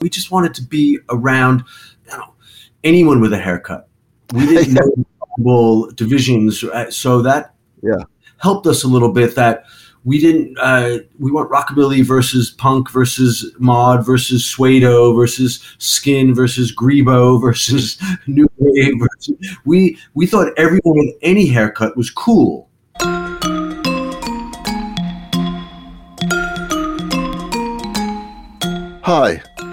We just wanted to be around you know, anyone with a haircut. We didn't know divisions, uh, so that Yeah. helped us a little bit. That we didn't uh, we weren't rockabilly versus punk versus mod versus suedo versus skin versus grebo versus new wave. Versus, we we thought everyone with any haircut was cool. Hi,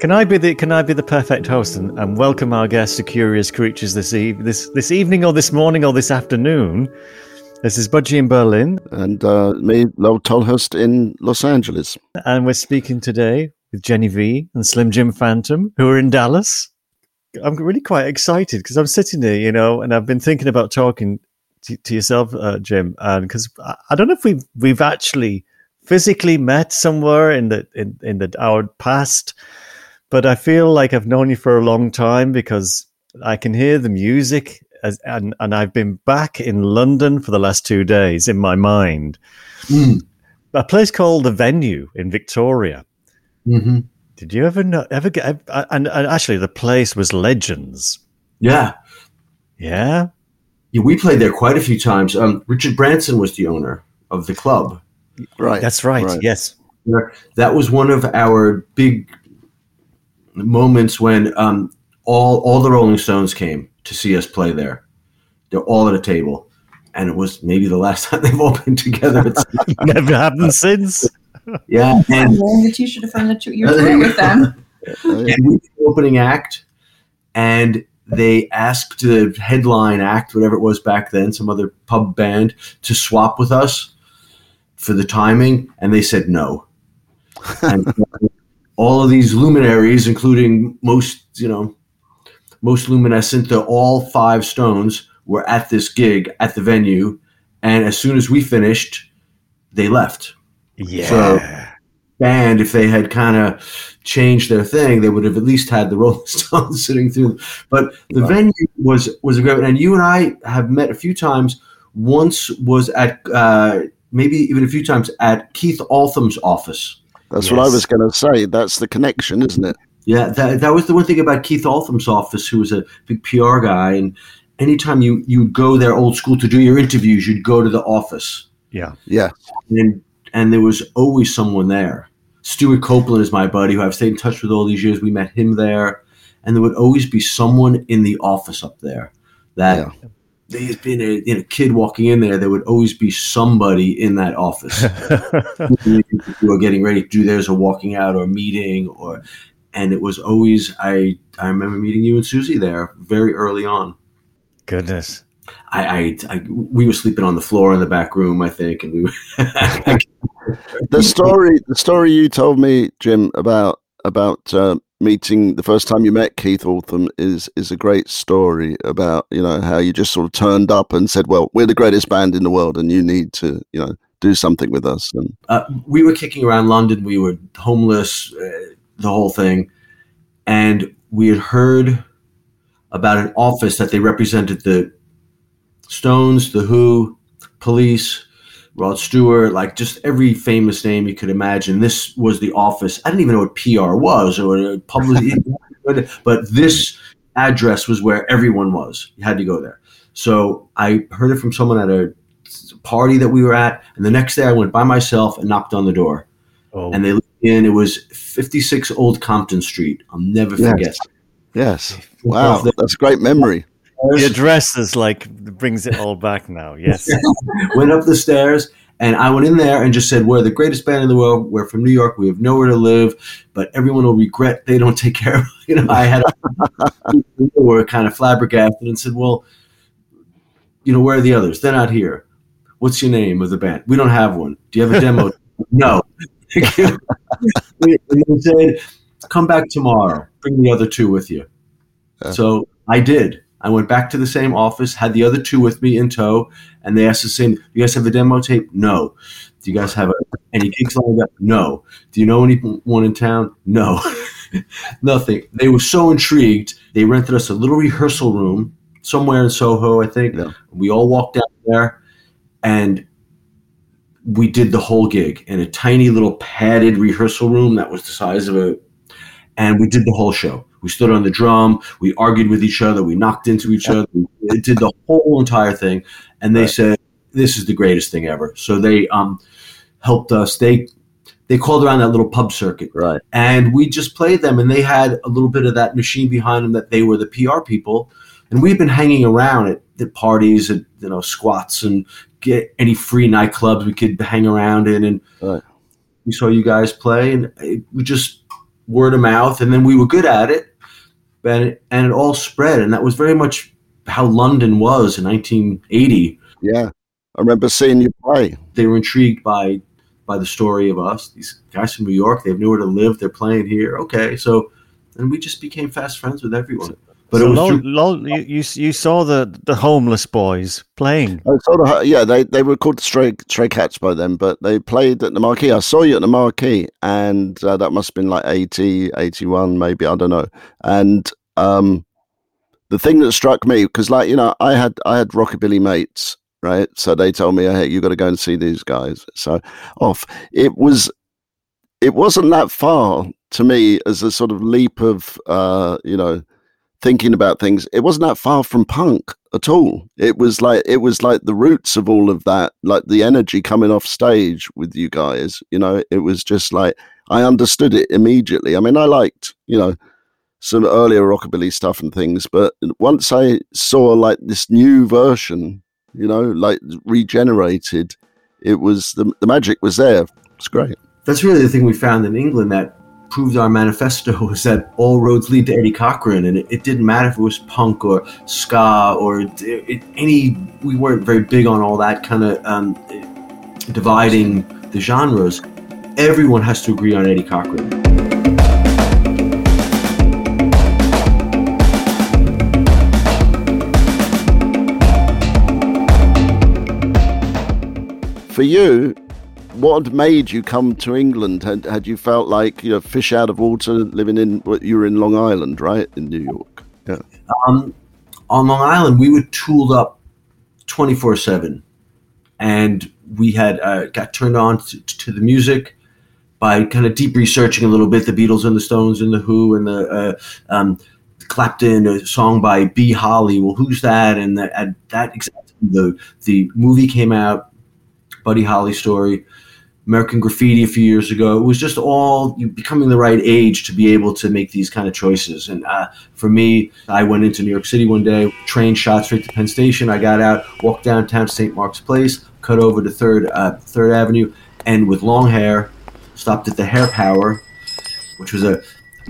Can I be the Can I be the perfect host and, and welcome our guests to Curious Creatures this eve this this evening or this morning or this afternoon? This is Budgie in Berlin, And uh, me, Lol Tolhurst in Los Angeles. and we're speaking today with Jenny V and Slim Jim Phantom, who are in Dallas. I'm really quite excited because I'm sitting there, you know, and I've been thinking about talking to, to yourself, uh, Jim, and because I, I don't know if we've we've actually physically met somewhere in the in, in the our past, but I feel like I've known you for a long time because I can hear the music, as, and and I've been back in London for the last two days in my mind. Mm. A place called the Venue in Victoria. hmm Did you ever know? Ever get? And, and actually, the place was Legends. Yeah. Yeah. yeah, we played there quite a few times. Um, Richard Branson was the owner of the club. Right. That's right. Right. Yes. That was one of our big moments when um, all all the Rolling Stones came to see us play there. They're all at a table, and it was maybe the last time they've all been together. It's- Never happened since. yeah, and, wearing the T-shirt from the t- your tour with them. And we were the opening act, and they asked the headline act, whatever it was back then, some other pub band, to swap with us for the timing, and they said no. and all of these luminaries, including most, you know, most luminescent, the all five Stones were at this gig at the venue, and as soon as we finished, they left. Yeah. Band, if they had kind of changed their thing, they would have at least had the Rolling Stones sitting through. But the Wow. venue was was a great, and you and I have met a few times. Once was at uh, maybe even a few times at Keith Altham's office. That's what I was going to say. That's the connection, isn't it? Yeah, that, that was the one thing about Keith Altham's office, who was a big PR guy. And anytime you you'd go there old school to do your interviews, you'd go to the office, yeah. Yeah. and and there was always someone there. Stewart Copeland is my buddy, who I've stayed in touch with all these years. We met him there, and there would always be someone in the office up there that. Yeah. There's been a you know, kid walking in there. There would always be somebody in that office. who are getting ready to do theirs or walking out or meeting or and it was always I I remember meeting you and Siouxsie there very early on. Goodness. I, I, I we were sleeping on the floor in the back room, I think, and we were The story, the story you told me, Jim, about about uh, meeting the first time you met Keith Altham is is a great story about you know how you just sort of turned up and said, "Well, we're the greatest band in the world, and you need to you know do something with us." And uh, we were kicking around London. We were homeless, uh, the whole thing, and we had heard about an office that they represented the Stones, the Who, Police, Rod Stewart, like just every famous name you could imagine. This was the office. I didn't even know what PR was or public, but this address was where everyone was. You had to go there. So I heard it from someone at a party that we were at, and the next day I went by myself and knocked on the door, Oh, and they me in. It was 56 Old Compton Street. I'll never Yes. forget. yes, wow, that's a great memory. The address is like brings it all back now. Yes. went up the stairs and I went in there and just said, We're the greatest band in the world. We're from New York. We have nowhere to live, but everyone will regret they don't take care of You know, I had people were kind of flabbergasted and said, Well, you know, where are the others? They're not here. What's your name of the band? We don't have one. Do you have a demo? no. and they said, Come back tomorrow. Bring the other two with you. Yeah. So I did. I went back to the same office, had the other two with me in tow, and they asked the same. Do you guys have a demo tape? No. Do you guys have a, any gigs lined up? No. Do you know anyone in town? No. Nothing. They were so intrigued. They rented us a little rehearsal room somewhere in Soho, I think. Yeah. We all walked down there, and we did the whole gig in a tiny little padded rehearsal room that was the size of a, and we did the whole show. We stood on the drum. We argued with each other. We knocked into each other. We did the whole entire thing. And they Right. said, "This is the greatest thing ever." So they um, helped us. They they called around that little pub circuit, Right. and we just played them. And they had a little bit of that machine behind them that they were the PR people. And we've been hanging around at the parties, at you know squats, and get any free nightclubs we could hang around in. And Right. we saw you guys play, and it, we just word of mouth, and then we were good at it, and it, and it all spread, and that was very much how London was in 1980. Yeah. I remember seeing you play. They were intrigued by by the story of us. These guys from New York, they have nowhere to live. They're playing here. Okay, so and we just became fast friends with everyone. But so it was lol, through- lol, you, you you saw the the homeless boys playing. I sort of, yeah, they, they were called Stray, Stray Cats by then, but they played at the Marquee. I saw you at the Marquee, and uh, that must have been like 80, 81, maybe, I don't know. And um, the thing that struck me, because like, you know, I had, I had rockabilly mates, right? So they told me, hey, you got to go and see these guys. So off. It was, it wasn't that far to me as a sort of leap of, uh, you know, thinking about things it wasn't that far from punk at all. It was like it was like the roots of all of that like the energy coming off stage with you guys you know? It was just like i understood it immediately. I mean i liked you know some earlier rockabilly stuff and things but once i saw like this new version you know like regenerated it was the, the magic was there. It's great. That's really the thing we found in England that proved our manifesto was that all roads lead to Eddie Cochran, and it, it didn't matter if it was punk or ska or it, it- any. We weren't very big on all that kind of um, dividing the genres. Everyone has to agree on Eddie Cochran. for you, what made you come to England? Had had you felt like you know fish out of water, living in you were in Long Island, right, in New York? Yeah, Um, on Long Island, we were tooled up twenty four seven, and we had uh, got turned on to, to the music by kind of deep researching a little bit the Beatles and the Stones and the Who and the uh, um, Clapton, a song by B. Holly. Well, who's that? And that at that the the movie came out, Buddy Holly story. American Graffiti a few years ago. It was just all you becoming the right age to be able to make these kind of choices. And uh, for me, I went into New York City one day, train shot straight to Penn Station. I got out, walked downtown to St. Mark's Place, cut over to Third uh, Third Avenue, and with long hair, stopped at the Hair Power, which was a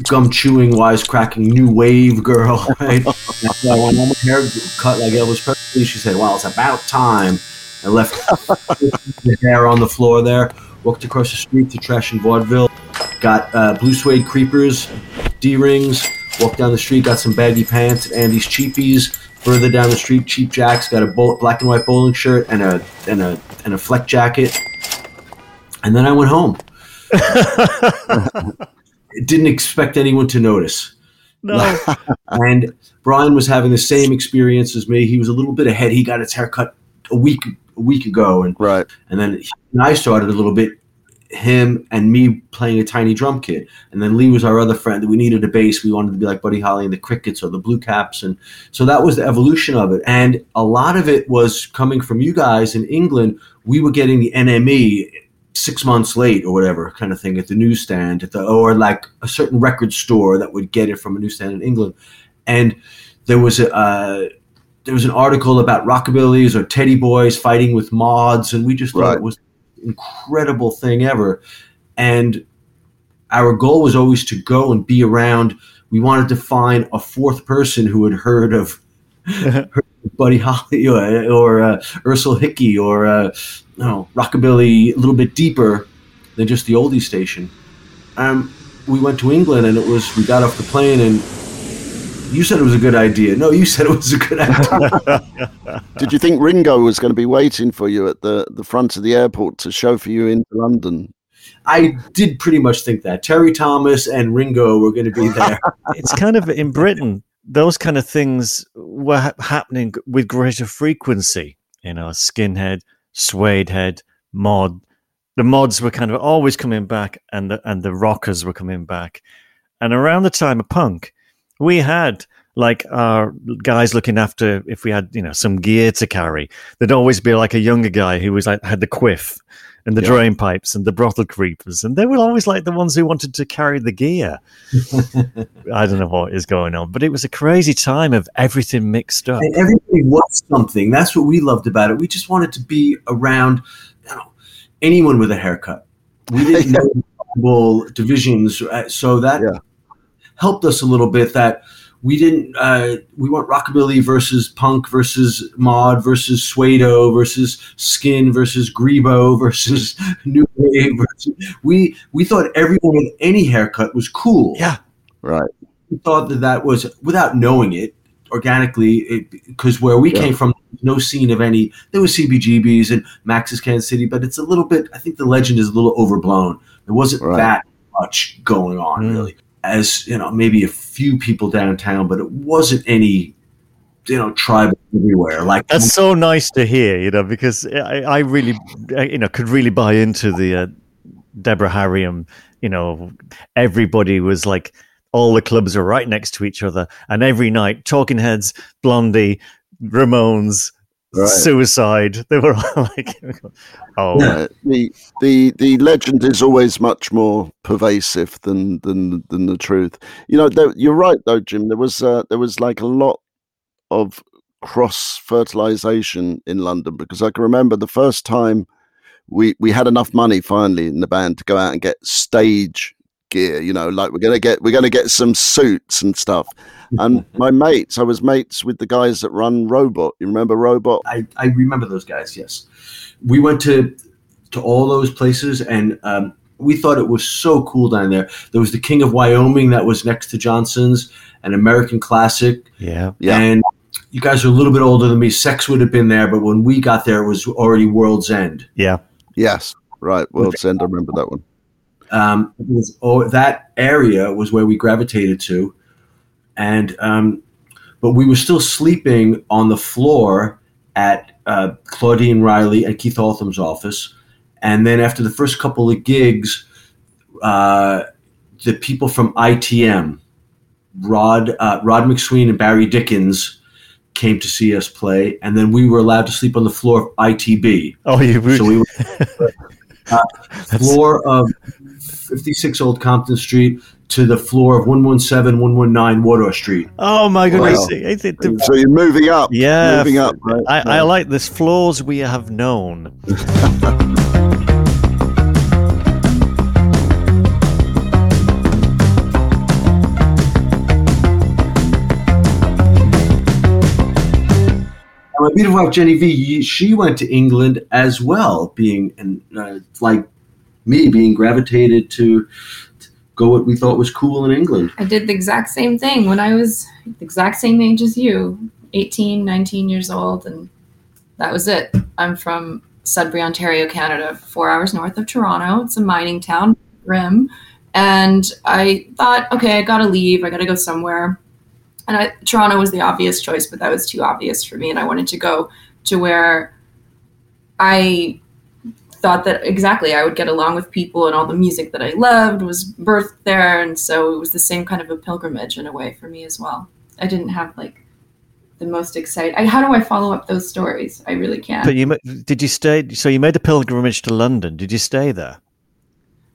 gum chewing, wisecracking new wave girl. Right? so when my hair cut like Elvis Presley, she said, "Well, it's about time." I left the hair on the floor there. Walked across the street to Trash and Vaudeville. Got uh, blue suede creepers, D rings. Walked down the street, got some baggy pants at Andy's Cheapies. Further down the street, Cheap Jacks got a bowl, black and white bowling shirt and a and a and a fleck jacket. And then I went home. Didn't expect anyone to notice. No, And Brian was having the same experience as me. He was a little bit ahead. He got his hair cut a week a week ago, and right. and then he and I started a little bit. Him and me playing a tiny drum kit, and then Lee was our other friend. That we needed a bass. We wanted to be like Buddy Holly and the Crickets or the Blue Caps, and so that was the evolution of it. And a lot of it was coming from you guys in England. We were getting the NME six months late or whatever kind of thing at the newsstand at the or like a certain record store that would get it from a newsstand in England, and there was a. Uh, there was an article about rockabillys or teddy boys fighting with mods, and we just thought Right. it was an incredible thing ever. And our goal was always to go and be around. We wanted to find a fourth person who had heard of Buddy Holly or, or uh, Ursula Hickey or uh, no, rockabilly a little bit deeper than just the oldie station. Um, we went to England and it was we got off the plane and You said it was a good idea. No, you said it was a good idea. Did you think Ringo was going to be waiting for you at the, the front of the airport to chauffeur you into London? I did pretty much think that Terry Thomas and Ringo were going to be there. it's kind of in Britain, those kind of things were ha- happening with greater frequency. You know, skinhead, suede head, mod. The mods were kind of always coming back, and the and the rockers were coming back. And around the time of punk, we had like our guys looking after if we had you know some gear to carry. There'd always be like a younger guy who was like had the quiff and the Yeah. drain pipes and the brothel creepers, and they were always like the ones who wanted to carry the gear. I don't know what is going on, but it was a crazy time of everything mixed up. And everybody was something. That's what we loved about it. We just wanted to be around you know, anyone with a haircut. We didn't know divisions, uh, so that Yeah. Helped us a little bit. That we didn't, uh, we weren't rockabilly versus punk versus mod versus suedo versus skin versus grebo versus new wave. Versus, we we thought everyone with any haircut was cool Yeah, Right. we thought that that was without knowing it organically because where we Yeah. came from no scene of any there was cbgbs and max's kansas city but it's a little bit i think the legend is a little overblown there wasn't Right. that much going on Mm. really as you know maybe a few people downtown but it wasn't any you know tribal everywhere like that's so nice to hear, you know, because I, I really, you know, could really buy into the uh, Deborah Harriam. You know, everybody was like, all the clubs are right next to each other, and every night, Talking Heads, Blondie, Ramones, Right. Suicide, they were all like, oh, Uh, the the the legend is always much more pervasive than than than the truth. You know, there, you're right though, Jim. There was uh, there was like a lot of cross fertilization in London because I can remember the first time we we had enough money finally in the band to go out and get stage gear. You know, like we're gonna get we're gonna get some suits and stuff. And my mates, I was mates with the guys that run Robot. You remember Robot? I, I remember those guys. Yes, we went to to all those places, and um, we thought it was so cool down there. There was the King of Wyoming that was next to Johnson's, an American classic, yeah. Yeah. and you guys are a little bit older than me. Sex would have been there, but when we got there, it was already World's End. Yeah. Yes, right. World's End. I remember that one. Um, was, oh, that area was where we gravitated to, and um, but we were still sleeping on the floor at uh, Claudine Riley and Keith Altham's office, and then after the first couple of gigs, uh, the people from ITB, Rod uh, Rod MacSween and Barry Dickins. Came to see us play, and then we were allowed to sleep on the floor of ITB. Oh, you So we were floor of 56 Old Compton Street to the floor of 117, 119 Wardour Street. Oh my goodness! Wow. It- it- the- So you're moving up. Yeah, moving up. Right? I, I like this floors we have known. my beautiful wife Jenny V, she went to England as well, being and uh, like me, being gravitated to, to go what we thought was cool in England. I did the exact same thing when I was the exact same age as you, 18, 19 years old, and that was it. I'm from Sudbury, Ontario, Canada, four hours north of Toronto. It's a mining town, Rim. And I thought, okay, I gotta leave. I gotta go somewhere. And I, Toronto was the obvious choice, but that was too obvious for me. And I wanted to go to where I thought that exactly I would get along with people and all the music that I loved was birthed there. And so it was the same kind of a pilgrimage in a way for me as well. I didn't have like the most exciting. I, how do I follow up those stories? I really can't. But you did you stay? So you made a pilgrimage to London. Did you stay there?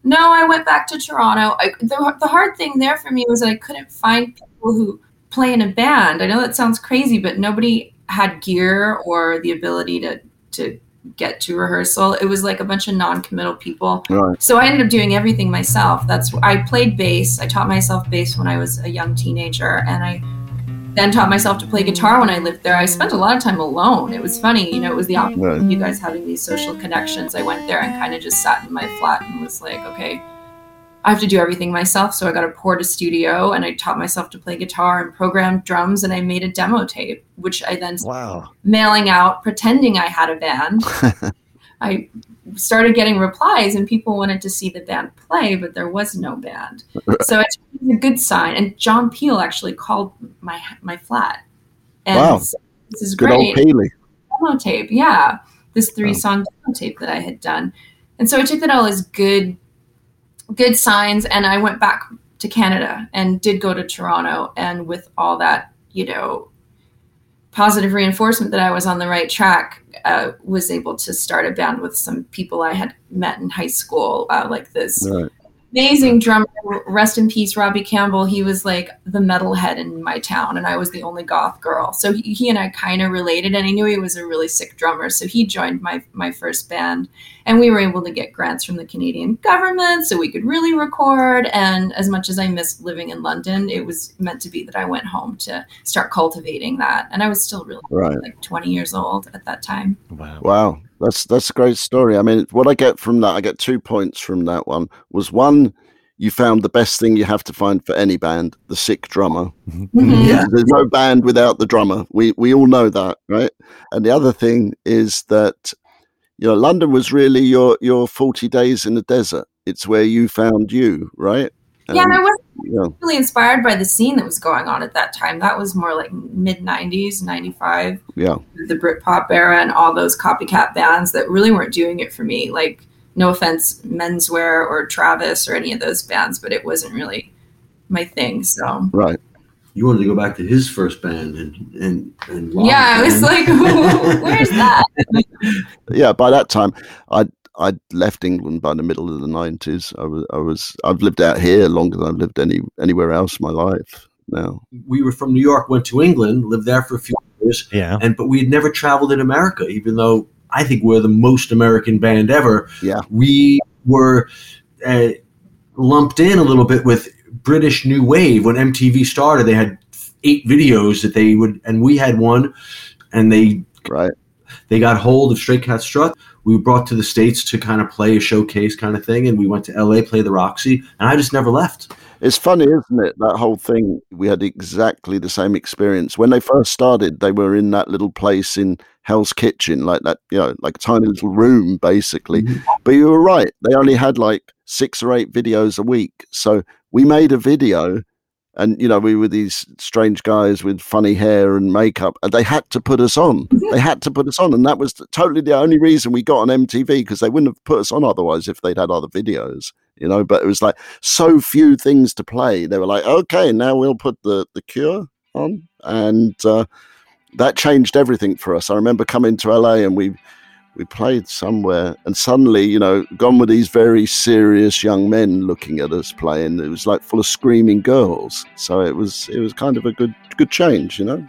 No, I went back to Toronto. I, the, the hard thing there for me was that I couldn't find people who play in a band. I know that sounds crazy, but nobody had gear or the ability to to get to rehearsal. It was like a bunch of non-committal people. Right. So I ended up doing everything myself. That's I played bass. I taught myself bass when I was a young teenager, and I then taught myself to play guitar when I lived there. I spent a lot of time alone. It was funny, you know. It was the opposite Right. of you guys having these social connections. I went there and kind of just sat in my flat and was like, okay, I have to do everything myself. So I got a Porta Studio and I taught myself to play guitar and program drums and I made a demo tape, which I then Wow. mailing out, pretending I had a band. I started getting replies and people wanted to see the band play, but there was no band. So it was a good sign. And John Peel actually called my my flat. And Wow. this is Good great old Peely. demo tape. Yeah, this three song demo tape that I had done, and so I took that all as good, good signs. And I went back to Canada and did go to Toronto, and with all that, you know, positive reinforcement that I was on the right track, uh, was able to start a band with some people I had met in high school, uh, like this Right. Amazing drummer. Rest in peace, Robbie Campbell. He was like the metalhead in my town, and I was the only goth girl. So he, he and I kind of related, and I knew he was a really sick drummer. So he joined my my first band, and we were able to get grants from the Canadian government, so we could really record. And as much as I missed living in London, it was meant to be that I went home to start cultivating that. And I was still really Right. like 20 years old at that time. Wow. Wow, that's that's a great story. I mean, what I get from that, I get two points from that one. Was one, you found the best thing you have to find for any band, the sick drummer. Mhm. Yeah. There's no band without the drummer. We we all know that, right? And the other thing is that you know London was really your your 40 days in the desert. It's where you found you, right? Yeah, and I was you know, really inspired by the scene that was going on at that time. That was more like mid 90s, 95, yeah, the Britpop era, and all those copycat bands that really weren't doing it for me. Like, no offense, Menswear or Travis or any of those bands, but it wasn't really my thing. So, right. You wanted to go back to his first band and and and yeah, I was band. like, where's that? yeah, by that time, I'd I'd left England by the middle of the nineties. I was I was I've lived out here longer than I've lived any anywhere else in my life now. we were from New York, went to England, lived there for a few years, Yeah. and but we had never traveled in America, even though I think we're the most American band ever. Yeah. we were uh, lumped in a little bit with British New Wave when MTV started. They had eight videos that they would, and we had one, and they Right. they got hold of Stray Cat Strut. We were brought to the states to kind of play a showcase kind of thing, and we went to LA play the Roxy, and I just never left. It's funny, isn't it? That whole thing. We had exactly the same experience when they first started. They were in that little place in Hell's Kitchen, like that, you know, like a tiny little room, basically. Mhm. But you were right; they only had like six or eight videos a week. So we made a video, and you know, we were these strange guys with funny hair and makeup, and they had to put us on. they had to put us on, and that was totally the only reason we got on MTV because they wouldn't have put us on otherwise if they'd had other videos. You know, but it was like so few things to play. They were like, okay, now we'll put the the Cure on, and uh, that changed everything for us. I remember coming to LA and we we played somewhere, and suddenly, you know, gone with these very serious young men looking at us playing. It was like full of screaming girls. So it was it was kind of a good good change, you know.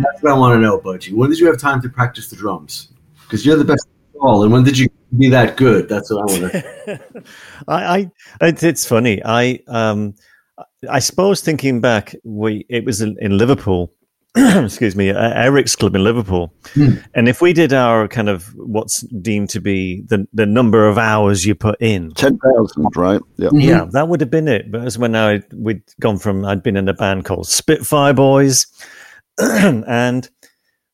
That's what I want to know, Budgie. When did you have time to practice the drums? Because you're the best of all, and when did you be that good? That's what I want to. I, I it's, it's funny. I um I suppose thinking back, we it was in, in Liverpool. excuse me, uh, Eric's club in Liverpool, Hmm. and if we did our kind of what's deemed to be the the number of hours you put in, Ten thousand, right? Yeah. yeah, that would have been it. But as when I we'd gone from, I'd been in a band called Spitfire Boys, and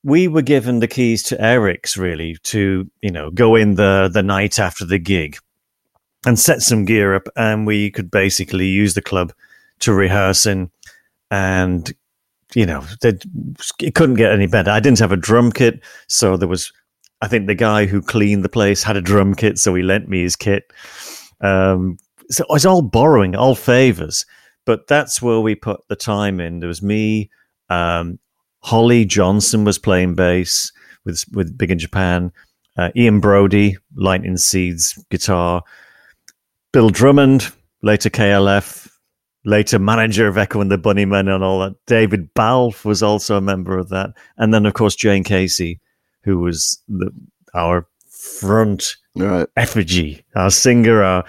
we were given the keys to Eric's really to you know go in the the night after the gig and set some gear up, and we could basically use the club to rehearse in, and you know it couldn't get any better. I didn't have a drum kit, so there was. I think the guy who cleaned the place had a drum kit, so he lent me his kit. Um, so was all borrowing, all favors. But that's where we put the time in. There was me, um, Holly Johnson was playing bass with with Big in Japan, uh, Ian Broudie, Lightning Seeds guitar, Bill Drummond, later KLF, later manager of Echo and the Bunnymen and all that. David Balfe was also a member of that, and then of course Jayne Casey, who was the, our front Right. effigy, our singer, our,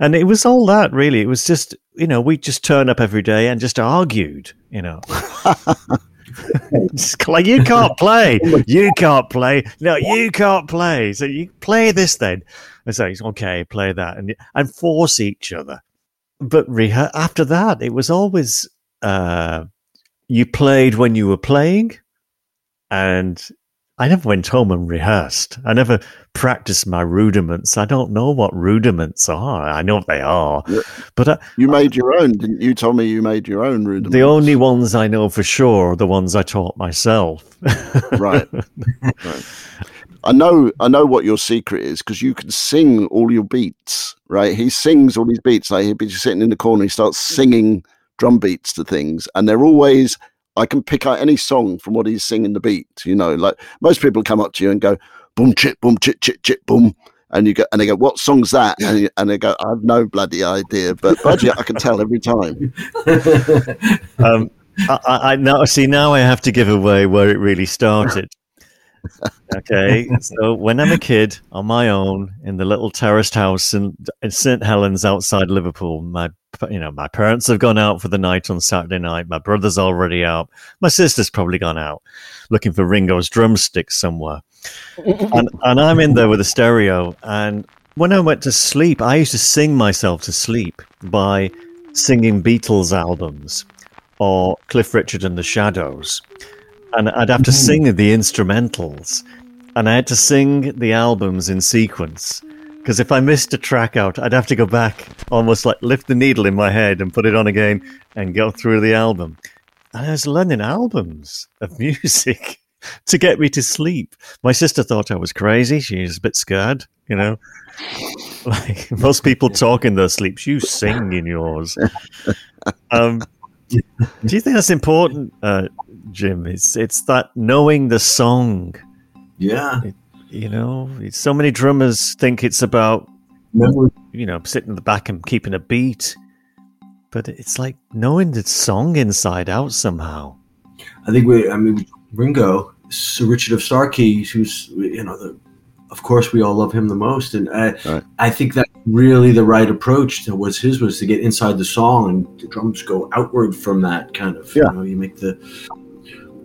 and it was all that really. It was just, you know, we just turned up every day and just argued, you know. like you can't play, you can't play, no, you can't play. So you play this then. And so it's okay, play that, and and force each other. But reha- after that, it was always uh, you played when you were playing, and I never went home and rehearsed. I never practiced my rudiments. I don't know what rudiments are. I know what they are, Yeah. but uh, You made your own, didn't you? Told me you made your own rudiments. the only ones I know for sure are the ones I taught myself. right. right. I know. I know what your secret is because you can sing all your beats. Right? He sings all these beats. Like he'd be just sitting in the corner. He starts singing drum beats to things, and they're always. I can pick out any song from what he's singing the beat. You know, like most people come up to you and go, "Boom chit, boom chit, chit chit, boom." And you go, and they go, "What song's that?" And, you, and they go, "I have no bloody idea." But Budgie, I can tell every time. um, I, I, I now see now I have to give away where it really started. Okay, so when I'm a kid on my own in the little terraced house in, in St Helens outside Liverpool, my you know my parents have gone out for the night on Saturday night. My brother's already out. My sister's probably gone out looking for Ringo's drumsticks somewhere, and and I'm in there with a stereo. And when I went to sleep, I used to sing myself to sleep by singing Beatles albums or Cliff Richard and the Shadows. And I'd have to mm-hmm. sing the instrumentals. And I had to sing the albums in sequence. Because if I missed a track out, I'd have to go back, almost like lift the needle in my head and put it on again and go through the album. And I was learning albums of music to get me to sleep. My sister thought I was crazy. She was a bit scared, you know. Like most people talk in their sleeps, you sing in yours. Um, do you think that's important, uh, Jim? It's it's that knowing the song. yeah. You know, so many drummers think it's about Remember, you know sitting in the back and keeping a beat, but it's like knowing the song inside out somehow. I think we, I mean, Ringo, Sir Richard of Starkey, who's, you know, the, of course we all love him the most. And I, Right. I think that's really the right approach to was his was to get inside the song and the drums go outward from that kind of, Yeah. you know, you make the,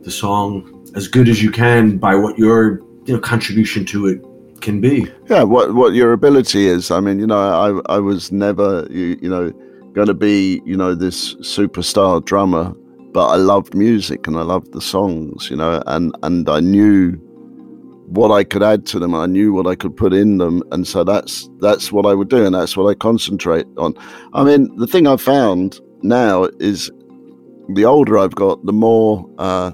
the song as good as you can by what your, you know, contribution to it can be. Yeah, what what your ability is. I mean, you know, I I was never you, you know going to be you know this superstar drummer, but I loved music and I loved the songs, you know, and and I knew what I could add to them. I knew what I could put in them, and so that's that's what I would do, and that's what I concentrate on. I mean, the thing I've found now is the older I've got, the more uh,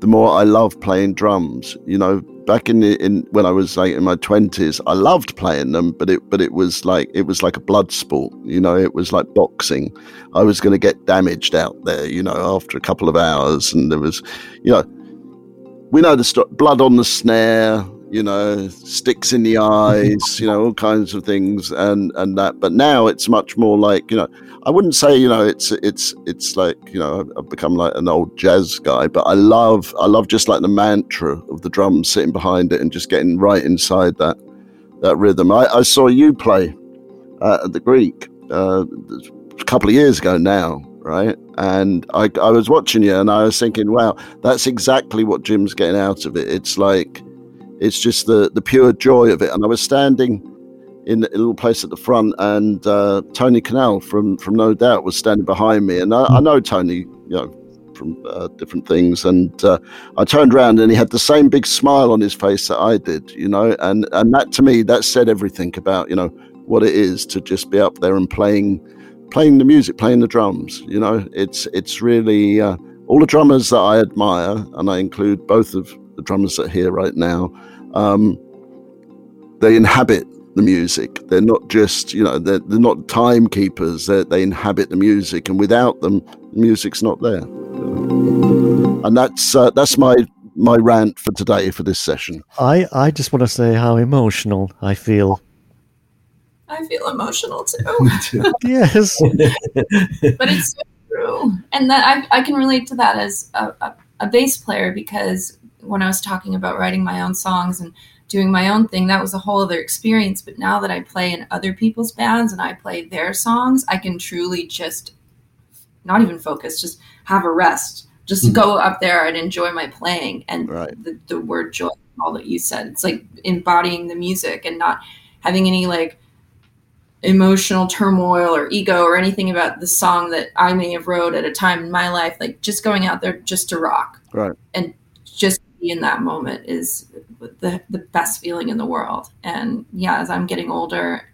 the more I love playing drums. You know, back in the in when I was like in my twenties, I loved playing them, but it but it was like it was like a blood sport. You know, it was like boxing. I was going to get damaged out there. You know, after a couple of hours, and there was, you know, we know the sto- blood on the snare. You know, sticks in the eyes. You know, all kinds of things, and and that. But now it's much more like you know. I wouldn't say you know it's it's it's like you know I've become like an old jazz guy, but I love I love just like the mantra of the drums sitting behind it and just getting right inside that that rhythm. I, I saw you play uh, at the Greek uh, a couple of years ago now, right? And I I was watching you and I was thinking, wow, that's exactly what Jim's getting out of it. It's like it's just the the pure joy of it. And I was standing in a little place at the front, and uh, Tony Kanal from from No Doubt was standing behind me, and I, I know Tony, you know, from uh, different things, and uh, I turned around and he had the same big smile on his face that I did, you know, and and that to me that said everything about you know what it is to just be up there and playing playing the music, playing the drums, you know, it's it's really uh, all the drummers that I admire, and I include both of the drummers that are here right now. Um, they inhabit the music. They're not just, you know, they're, they're not timekeepers. They they inhabit the music, and without them, the music's not there. And that's uh, that's my my rant for today for this session. I I just want to say how emotional I feel. I feel emotional too. Yes, but it's so true, and that I, I can relate to that as a, a, a bass player because when I was talking about writing my own songs and doing my own thing, that was a whole other experience. But now that I play in other people's bands and I play their songs, I can truly just not even focus, just have a rest just Mm-hmm. go up there and enjoy my playing. And Right. the, the word joy, all that you said, it's like embodying the music and not having any like emotional turmoil or ego or anything about the song that I may have wrote at a time in my life. Like just going out there just to rock Right. and just be in that moment is the the best feeling in the world. And yeah, as I'm getting older,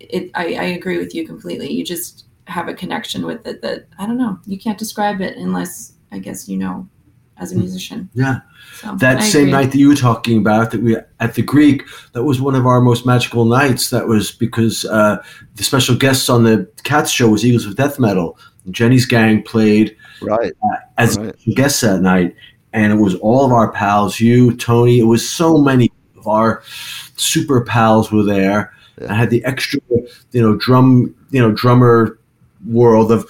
it I, I agree with you completely. You just have a connection with it that I don't know. You can't describe it unless I guess you know as a musician. Yeah. So That I same agree. night that you were talking about, that we at the Greek, that was one of our most magical nights. That was because uh, the special guests on the Cats show was Eagles of Death Metal. Jenny's gang played Right. as Right. guests that night, and it was all of our pals, you, Tony. It was so many of our super pals were there. Yeah. I had the extra, you know, drum, you know, drummer world of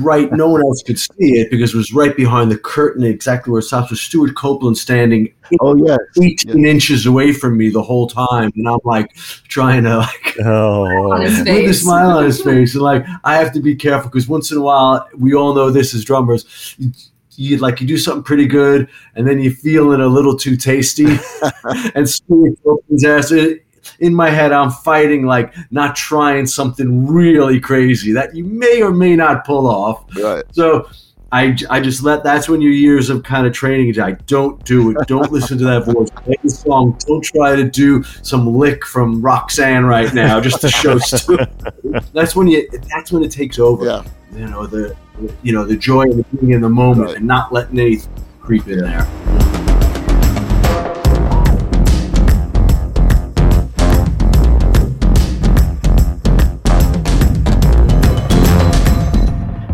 right. No one else could see it because it was right behind the curtain, exactly where it stops. With Stewart Copeland standing Oh yeah. 18 inches away from me the whole time, and I'm like trying to like Oh, On his with a smile on his face, and like I have to be careful because once in a while we all know this as drummers. You, like you do something pretty good, and then you feel it a little too tasty, and Stewart Copeland's ass. In my head, I'm fighting like not trying something really crazy that you may or may not pull off. Right. So I, I just let that's when your years of kind of training. I don't do it. Don't listen to that voice. Play the song. Don't try to do some lick from Roxanne right now just to show. That's when you. That's when it takes over. Yeah. You know the, you know the joy of being in the moment Right. and not letting anything creep in there.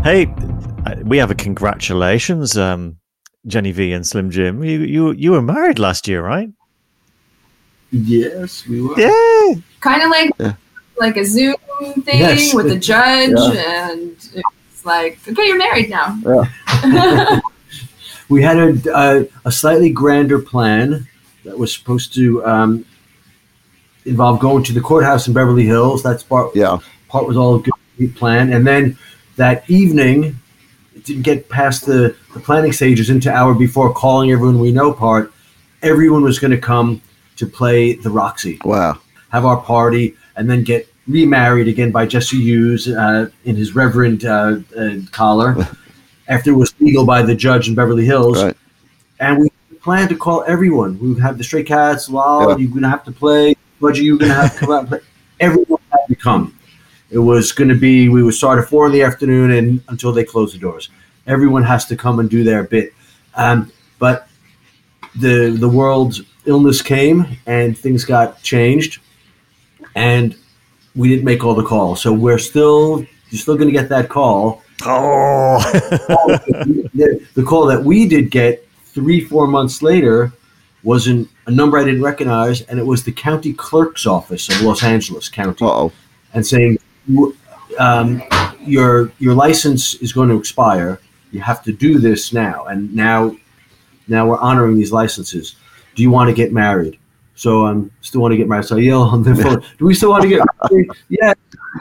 hey, we have a congratulations, um, Jenny V and Slim Jim. You you you were married last year, right? Yes, we were. Yeah. kind of like Yeah. like a Zoom thing Yes. with a judge, Yeah. and it's like, okay, you're married now. we had a, a, a slightly grander plan that was supposed to um, involve going to the courthouse in Beverly Hills. That's part Yeah. part was all a good plan, and then that evening, it didn't get past the, the planning stages into hour before calling everyone we know part. Everyone was going to come to play the Roxy Wow. have our party, and then get remarried again by Jesse Hughes uh, in his reverend uh, uh, collar after it was legal by the judge in Beverly Hills. Right. And we planned to call everyone. We would have the Stray Cats, Lal, Yeah. you're going to have to play, Budgie, you're going to have to come out and play. Everyone had to come. It was going to be, we would start at four in the afternoon and until they close the doors. Everyone has to come and do their bit. Um, but the the world's illness came and things got changed and we didn't make all the calls so we're still you're still going to get that call Oh. the, the call that we did get three four months later wasn't a number i didn't recognize and it was the county clerk's office of los angeles county Uh oh. and saying um, your your license is going to expire. You have to do this now, and now now we're honoring these licenses. Do you want to get married? So I'm still want to get married. So I yell on the phone. Do we still want to get married? yes,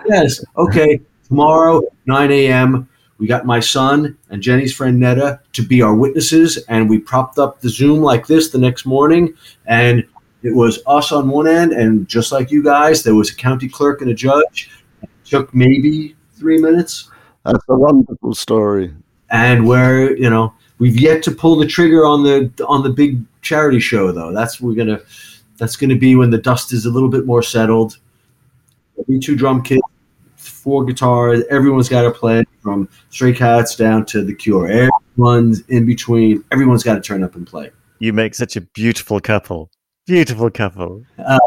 yes. Okay. Tomorrow, 9 a.m. We got my son and Jenny's friend Netta to be our witnesses, and we propped up the Zoom like this the next morning, and it was us on one end, and just like you guys, there was a county clerk and a judge. It took maybe three minutes, That's a wonderful story. and we're you know we've yet to pull the trigger on the on the big charity show though. That's we're gonna that's gonna be when the dust is a little bit more settled. There'll be two drum kits, four guitars. Everyone's got to play from Stray Cats down to The Cure. Everyone's in between. Everyone's got to turn up and play. you make such a beautiful couple. Beautiful couple. Uh,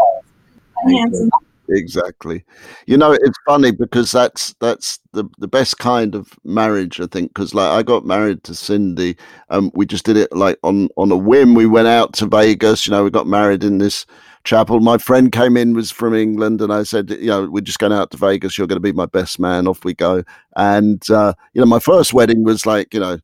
Handsome. Exactly. You know, it's funny because that's that's the the best kind of marriage, I think. Because like I got married to Cindy, um, we just did it like on on a whim. We went out to Vegas. You know, we got married in this chapel. My friend came in was from England, and I said, you know, we're just going out to Vegas. You're going to be my best man. Off we go. And uh, you know, my first wedding was like you know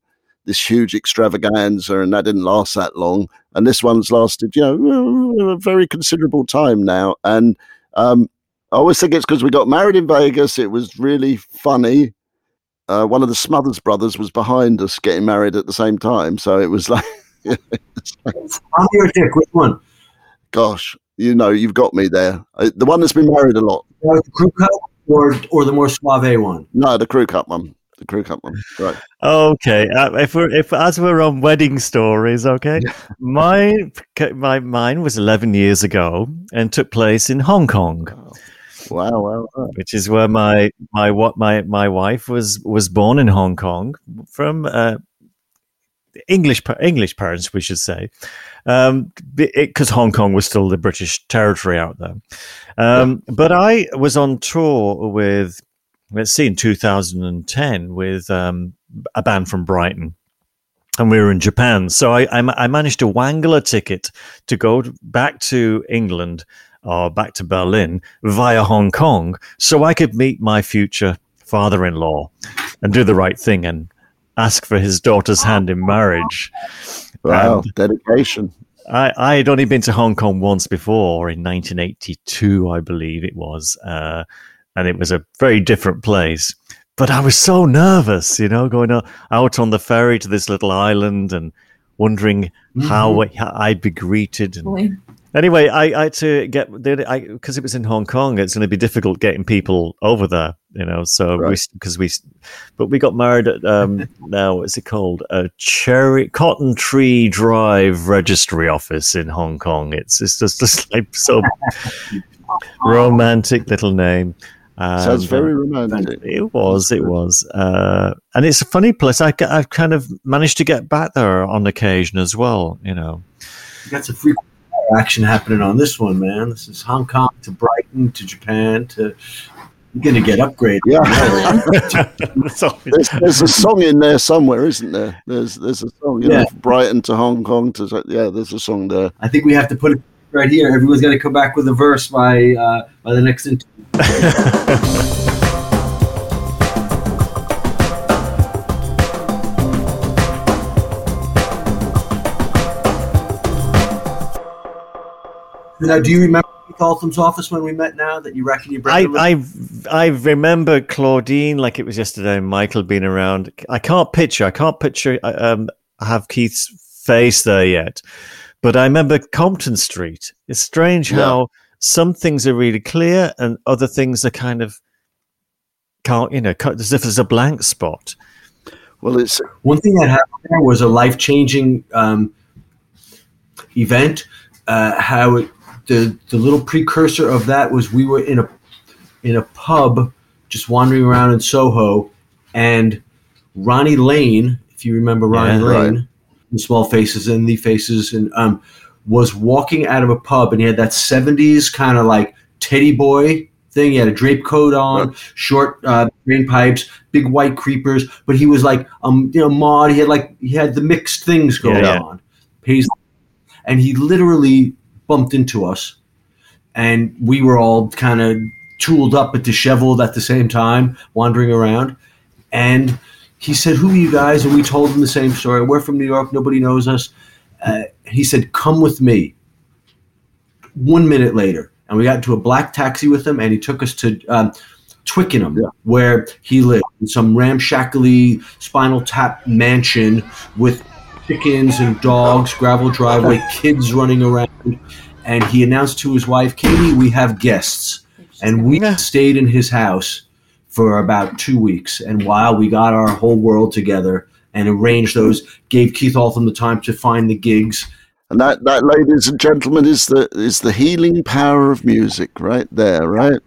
this huge extravaganza, and that didn't last that long. And this one's lasted, you know, a very considerable time now. And um, I always think it's because we got married in Vegas. It was really funny. uh, one of the Smothers brothers was behind us getting married at the same time. So it was like, I'm your dick. Which one? gosh, you know, you've got me there. Uh, The one that's been married a lot. Uh, The crew cut or or the more suave one? No, the crew cut one. The crew cut one. Right. Okay, uh, if we're if as we're on wedding stories, okay, my my mine was eleven years ago and took place in Hong Kong, Wow, wow, wow. which is where my my what my my wife was was born in Hong Kong from uh, English English parents, we should say, because Hong Kong was still the British territory out there. Um, But I was on tour with let's see in 2010 with um, a band from Brighton. And we were in Japan, so I, I, I managed to wangle a ticket to go back to England or back to Berlin via Hong Kong, so I could meet my future father-in-law and do the right thing and ask for his daughter's hand in marriage. Wow, dedication. I, I had only been to Hong Kong once before in 1982, I believe it was, uh, and it was a very different place. But I was so nervous, you know, going out on the ferry to this little island and wondering how I- I'd be greeted. And anyway, I, I had to get because it was in Hong Kong. It's going to be difficult getting people over there, you know. So we Right. because we, but we got married at um, now what's it called? A cherry Cotton Tree Drive Registry Office in Hong Kong. It's it's just, just like so romantic little name. Sounds very uh, romantic. it was, it was, uh, and it's a funny place. I, I've kind of managed to get back there on occasion as well. You know, You got some free action happening on this one, man. This is Hong Kong to Brighton to Japan to. You're gonna get upgraded. Yeah. There's, there's a song in there somewhere, isn't there? There's there's a song, you know, Yeah. Brighton to Hong Kong to yeah. There's a song there. I think we have to put it right here. Everyone's got to come back with a verse by uh, by the next. interview. now, do you remember Keith Altham's office when we met? Now that you reckon you I, I, I I remember Claudine like it was yesterday. and Michael being around. I can't picture. I can't picture. Um, I have Keith's face there yet, but I remember Compton Street. It's strange Yeah. how some things are really clear and other things are kind of can't. You know, cut- as if there's a blank spot. Well, it's One thing that happened there was a life changing um, event. Uh, how it, the the little precursor of that was we were in a in a pub just wandering around in Soho, and Ronnie Lane, if you remember Ronnie Yeah. Lane, the Small Faces and the Faces, and um, was walking out of a pub, and he had that '70s kind of like teddy boy thing. He had a drape coat on, short uh, drain pipes, big white creepers, but he was like um you know mod. He had like he had the mixed things going Yeah, yeah. on, Paisley, and he literally bumped into us, and we were all kind of tooled up but disheveled at the same time, wandering around, and he said, "Who are you guys?" And we told him the same story. We're from New York. Nobody knows us. Uh, he said, "Come with me." One minute later, and we got into a black taxi with him, and he took us to um, Twickenham, Yeah. where he lived in some ramshackly Spinal Tap mansion with chickens and dogs, gravel driveway, kids running around. And he announced to his wife, "Katie, we have guests." And we stayed in his house for about two weeks. And while we got our whole world together and arranged those, gave Keith Altham the time to find the gigs. and that that, ladies and gentlemen, is the is the healing power of music right there, right?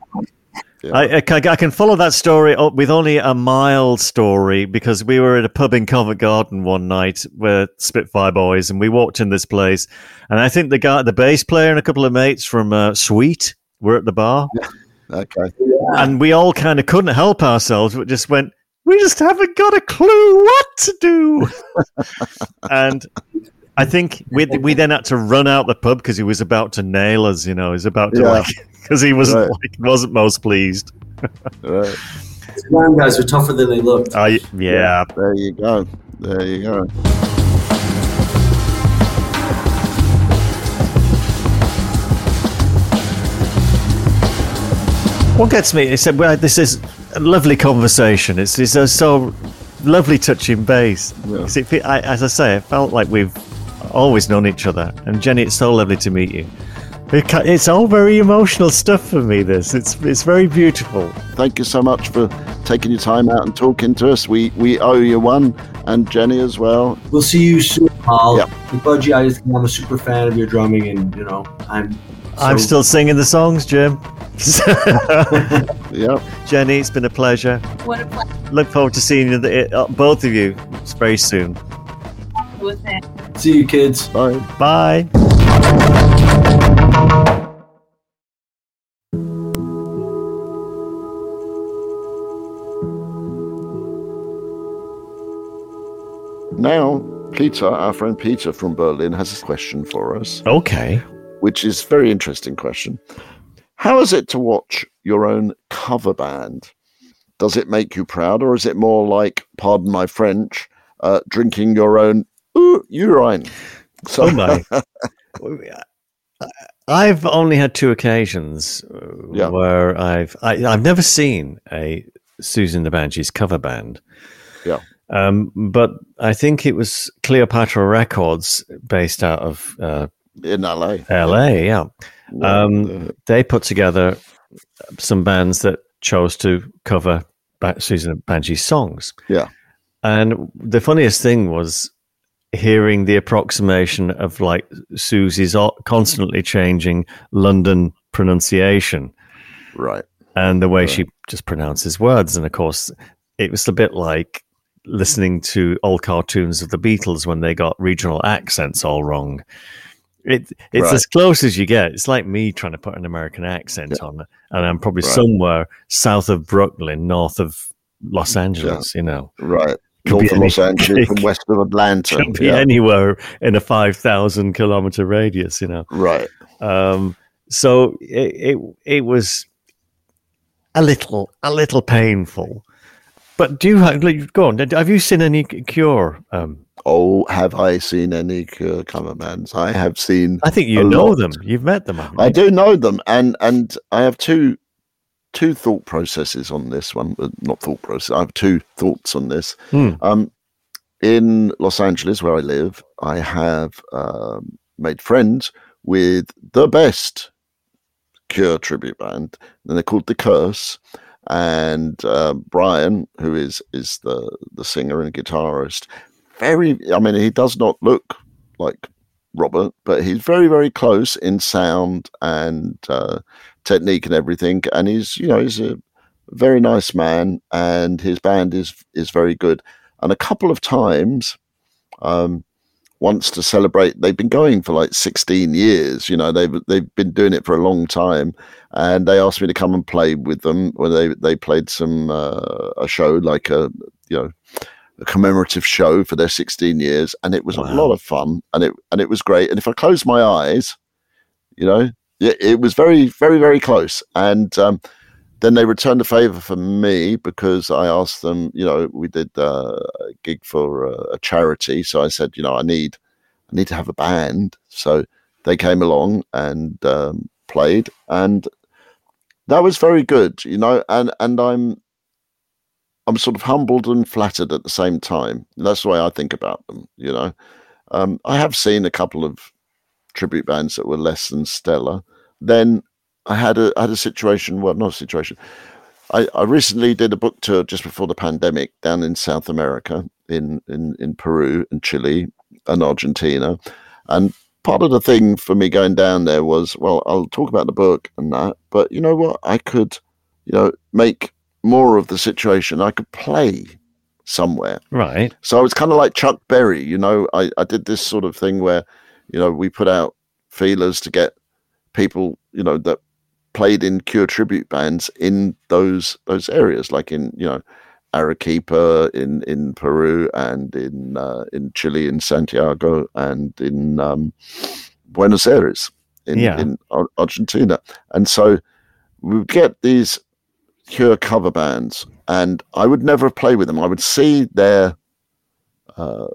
I, I, can- I can follow that story up with only a mild story because we were at a pub in Covent Garden one night with Spitfire Boys, and we walked in this place, and I think the guy, the bass player, and a couple of mates from uh, Sweet were at the bar, Okay. and we all kind of couldn't help ourselves, but just went, "We just haven't got a clue what to do," and. I think we we then had to run out the pub because he was about to nail us. You know, he's about to Yeah. like because he wasn't Right. like, wasn't most pleased. Right. Glam guys are tougher than they looked. I yeah, There you go. There you go. What gets me is that well, this is a lovely conversation. It's, it's a so lovely touching base. Yeah. 'Cause it I, as I say, it felt like we've always known each other. And Jenny, it's so lovely to meet you. It ca- It's all very emotional stuff for me. This it's it's very beautiful. Thank you so much for taking your time out and talking to us. We we owe you one, and Jenny as well. We'll see you soon, Paul. Yep. With Budgie, I just I'm a super fan of your drumming, and you know I'm. I'm still singing the songs, Jim. Yeah, Jenny, it's been a pleasure. What a pleasure Look forward to seeing you, uh, both of you very soon. with it. See you, kids. bye. Bye. Now, Peter, our friend Peter from Berlin, has a question for us, Okay. Which is a very interesting question. How is it to watch your own cover band? Does it make you proud, or is it more like, pardon my French, uh, drinking your own ooh, urine? So, Oh my. I've only had two occasions uh, Yeah. where I've I, I've never seen a Siouxsie and the Banshees cover band. Yeah. Um, but I think it was Cleopatra Records, based out of uh, in LA, LA. Yeah, Um, uh, they put together some bands that chose to cover Susan Banshee's songs. Yeah. And the funniest thing was hearing the approximation of like Siouxsie's constantly changing London pronunciation right. and the way Right. she just pronounces words. And of course, it was a bit like listening to old cartoons of the Beatles when they got regional accents all wrong. It, it's Right. as close as you get. It's like me trying to put an American accent on it, and I'm probably Right. somewhere south of Brooklyn, north of Los Angeles. You know, Right. Could North of Los Angeles from west of Atlanta. could be Yeah. anywhere in a five thousand kilometer radius. You know, Right. um, so it, it it was a little a little painful. But do you have, go on? Have you seen any Cure? Um, Oh, have I seen any Cure cover bands? I have seen. I think you know lot. them. You've met them. I do know them, and and I have two two thought processes on this one. Not thought process. I have two thoughts on this. Hmm. Um, in Los Angeles, where I live, I have um, made friends with the best Cure tribute band, and they're called The Curse. And uh, Brian, who is is the the singer and guitarist, very. I mean, he does not look like Robert, but he's very very close in sound and uh, technique and everything. And he's you know he's a very nice man, and his band is is very good. And a couple of times, um, once to celebrate, they've been going for like sixteen years. You know, they've they've been doing it for a long time, and they asked me to come and play with them. When they they played some uh, a show like a you know a commemorative show for their 16 years and it was Wow. a lot of fun and it and it was great and if i close my eyes you know it, it was very very very close and um, then they returned a favor for me because i asked them you know we did uh, a gig for uh, a charity so i said you know i need i need to have a band so they came along and um, played and that was very good you know and and i'm I'm sort of humbled and flattered at the same time. That's the way I think about them. You know, um, I have seen a couple of tribute bands that were less than stellar. Then I had a I had a situation. Well, not a situation. I, I recently did a book tour just before the pandemic down in South America, in in in Peru and Chile and Argentina, and part of the thing for me going down there was well, I'll talk about the book and that, but you know what, I could, you know, make more of the situation. I could play somewhere. Right. So I was kind of like Chuck Berry, you know. I, I did this sort of thing where, you know, we put out feelers to get people, you know, that played in Cure tribute bands in those those areas, like in you know Arequipa in in Peru and in uh, in Chile in Santiago and in um, Buenos Aires in Yeah. in Argentina, and so we would get these Cure cover bands, and I would never play with them. I would see their uh,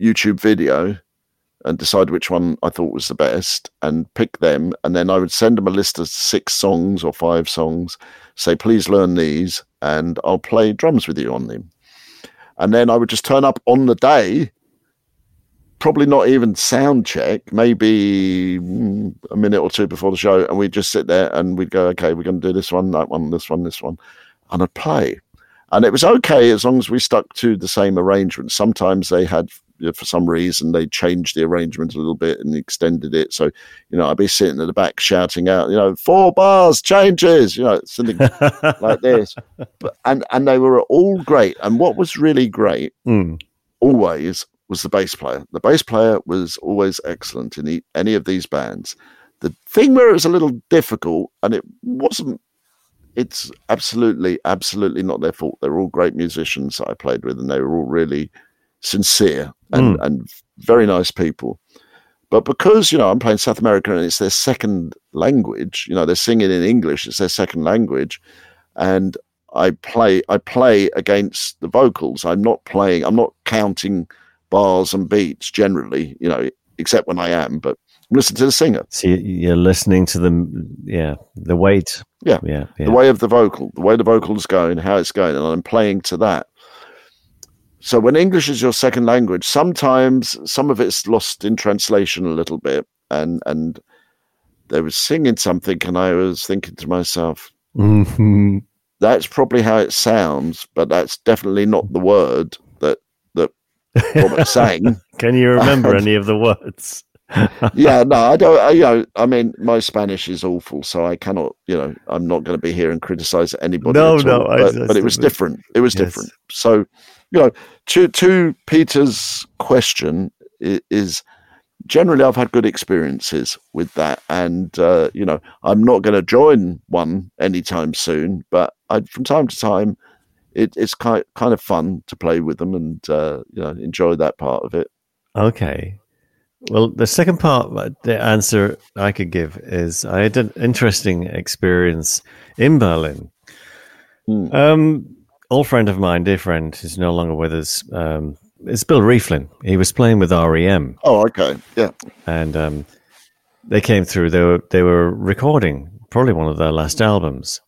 YouTube video and decide which one I thought was the best and pick them. And then I would send them a list of six songs or five songs, say, please learn these, and I'll play drums with you on them. And then I would just turn up on the day, probably not even sound check, maybe mm, a minute or two before the show, and we'd just sit there and we'd go, okay, we're going to do this one, that one, this one, this one, and I'd play. And it was okay as long as we stuck to the same arrangement. Sometimes they had for some reason they changed the arrangement a little bit and extended it. So, you know, I'd be sitting at the back shouting out, you know, four bars changes, you know, something like this. But and and they were all great. And what was really great Mm. always was the bass player. The bass player was always excellent in any of these bands. The thing where it was a little difficult, and it wasn't, it's absolutely, absolutely not their fault. They're all great musicians that I played with, and they were all really sincere and, hmm. and very nice people. But because, you know, I'm playing South America and it's their second language, you know, they're singing in English, it's their second language. And I play I play against the vocals. I'm not playing I'm not counting bars and beats generally, you know, except when I am, but listen to the singer. So you- you're listening to them, yeah, the weight. Yeah. yeah, yeah. the way of the vocal, the way the vocal is going, how it's going, and I'm playing to that. So when English is your second language, sometimes some of it's lost in translation a little bit, and and they were singing something, and I was thinking to myself, Mhm. that's probably how it sounds, but that's definitely not the word that Robert sang. Can you remember any of the words? yeah, no, I don't. I, you know, I mean, my Spanish is awful, so I cannot. You know, I'm not going to be here and criticize anybody. No, no, all, I- but, I but it was different. It was Yes. different. So, you know, to to Peter's question i- is generally I've had good experiences with that, and uh, you know, I'm not going to join one anytime soon, but I, from time to time. It, it's kind kind of fun to play with them and uh, you know enjoy that part of it. Okay. Well, the second part, uh, the answer I could give is I had an interesting experience in Berlin. Hmm. Um, old friend of mine, dear friend, who's no longer with us, um, is Bill Rieflin. He was playing with REM, Oh, okay, yeah. and um, they came through. They were they were recording probably one of their last albums,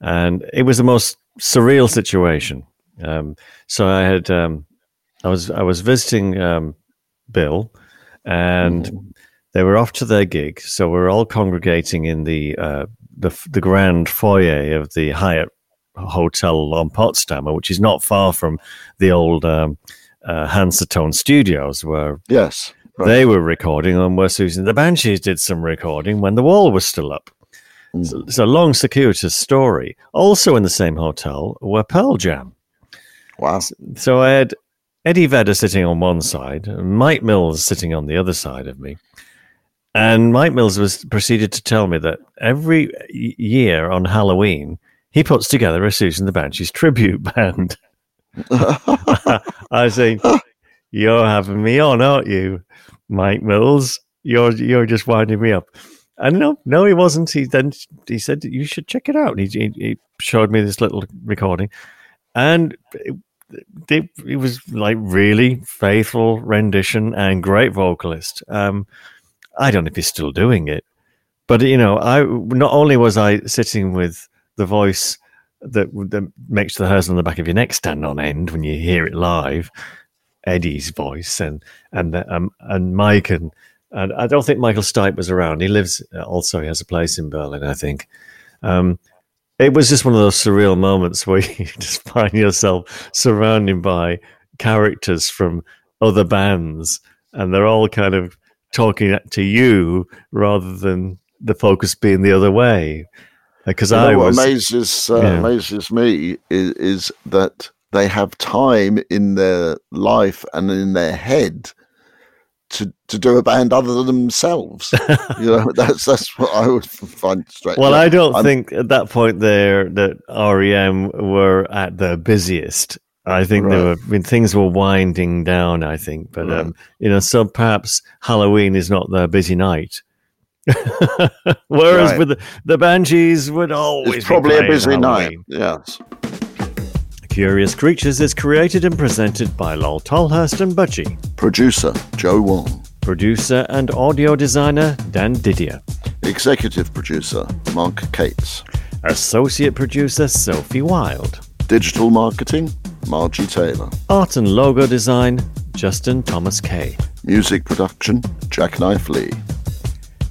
and it was the most surreal situation. Um, so I had um, I was I was visiting um, Bill, and they were off to their gig. So we are all congregating in the uh, the the grand foyer of the Hyatt Hotel on Potsdamer, which is not far from the old um, uh, Hansatone Studios, where Yes. Right. they were recording and where Siouxsie and the Banshees did some recording when the wall was still up. Mm. It's a long, circuitous story. Also in the same hotel were Pearl Jam. Wow. So I had Eddie Vedder sitting on one side, Mike Mills sitting on the other side of me. And Mike Mills was proceeded to tell me that every year on Halloween, he puts together a Siouxsie and the Banshees tribute band. I was saying, "You're having me on, aren't you, Mike Mills? You're you're just winding me up." And no, no, he wasn't. He then he said you should check it out. He, he, he showed me this little recording, and it, it, it was like really faithful rendition and great vocalist. Um, I don't know if he's still doing it, but you know, I not only was I sitting with the voice that, that makes the hairs on the back of your neck stand on end when you hear it live, Eddie's voice, and and the, um, and Mike and and I don't think Michael Stipe was around. He lives also. He has a place in Berlin, I think. Um, it was just one of those surreal moments where you just find yourself surrounded by characters from other bands, and they're all kind of talking to you rather than the focus being the other way. Because know I what amazes uh, yeah. amazes me is, is that they have time in their life and in their head to to do a band other than themselves. you know, that's that's what I would find strange. well, I don't I'm- think at that point there that REM were at their busiest. I think they Right. were when things were winding down. I think, but Right. um, you know, so perhaps Halloween is not their busy night. Whereas Right. with the, the Banshees would always it's be probably a busy night. Yes. Curious Creatures is created and presented by Lol Tolhurst and Budgie. Producer Joe Wong. Producer and audio designer Dan Didier. Executive producer Mark Cates. Associate producer Sophie Wild. Digital marketing Margie Taylor. Art and logo design Justin Thomas Kay. Music production Jacknife Lee.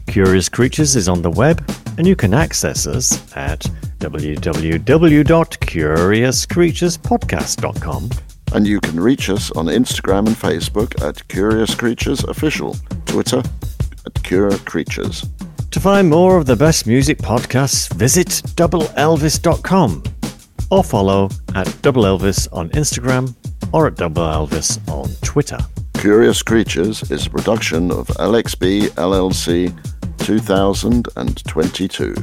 Curious Creatures is on the web, and you can access us at www.curiouscreaturespodcast.com. And you can reach us on Instagram and Facebook at Curious Creatures Official, Twitter at Cura Creatures. To find more of the best music podcasts, visit doubleelvis.com or follow at Double Elvis on Instagram or at Double Elvis on Twitter. Curious Creatures is a production of LXB LLC 2022.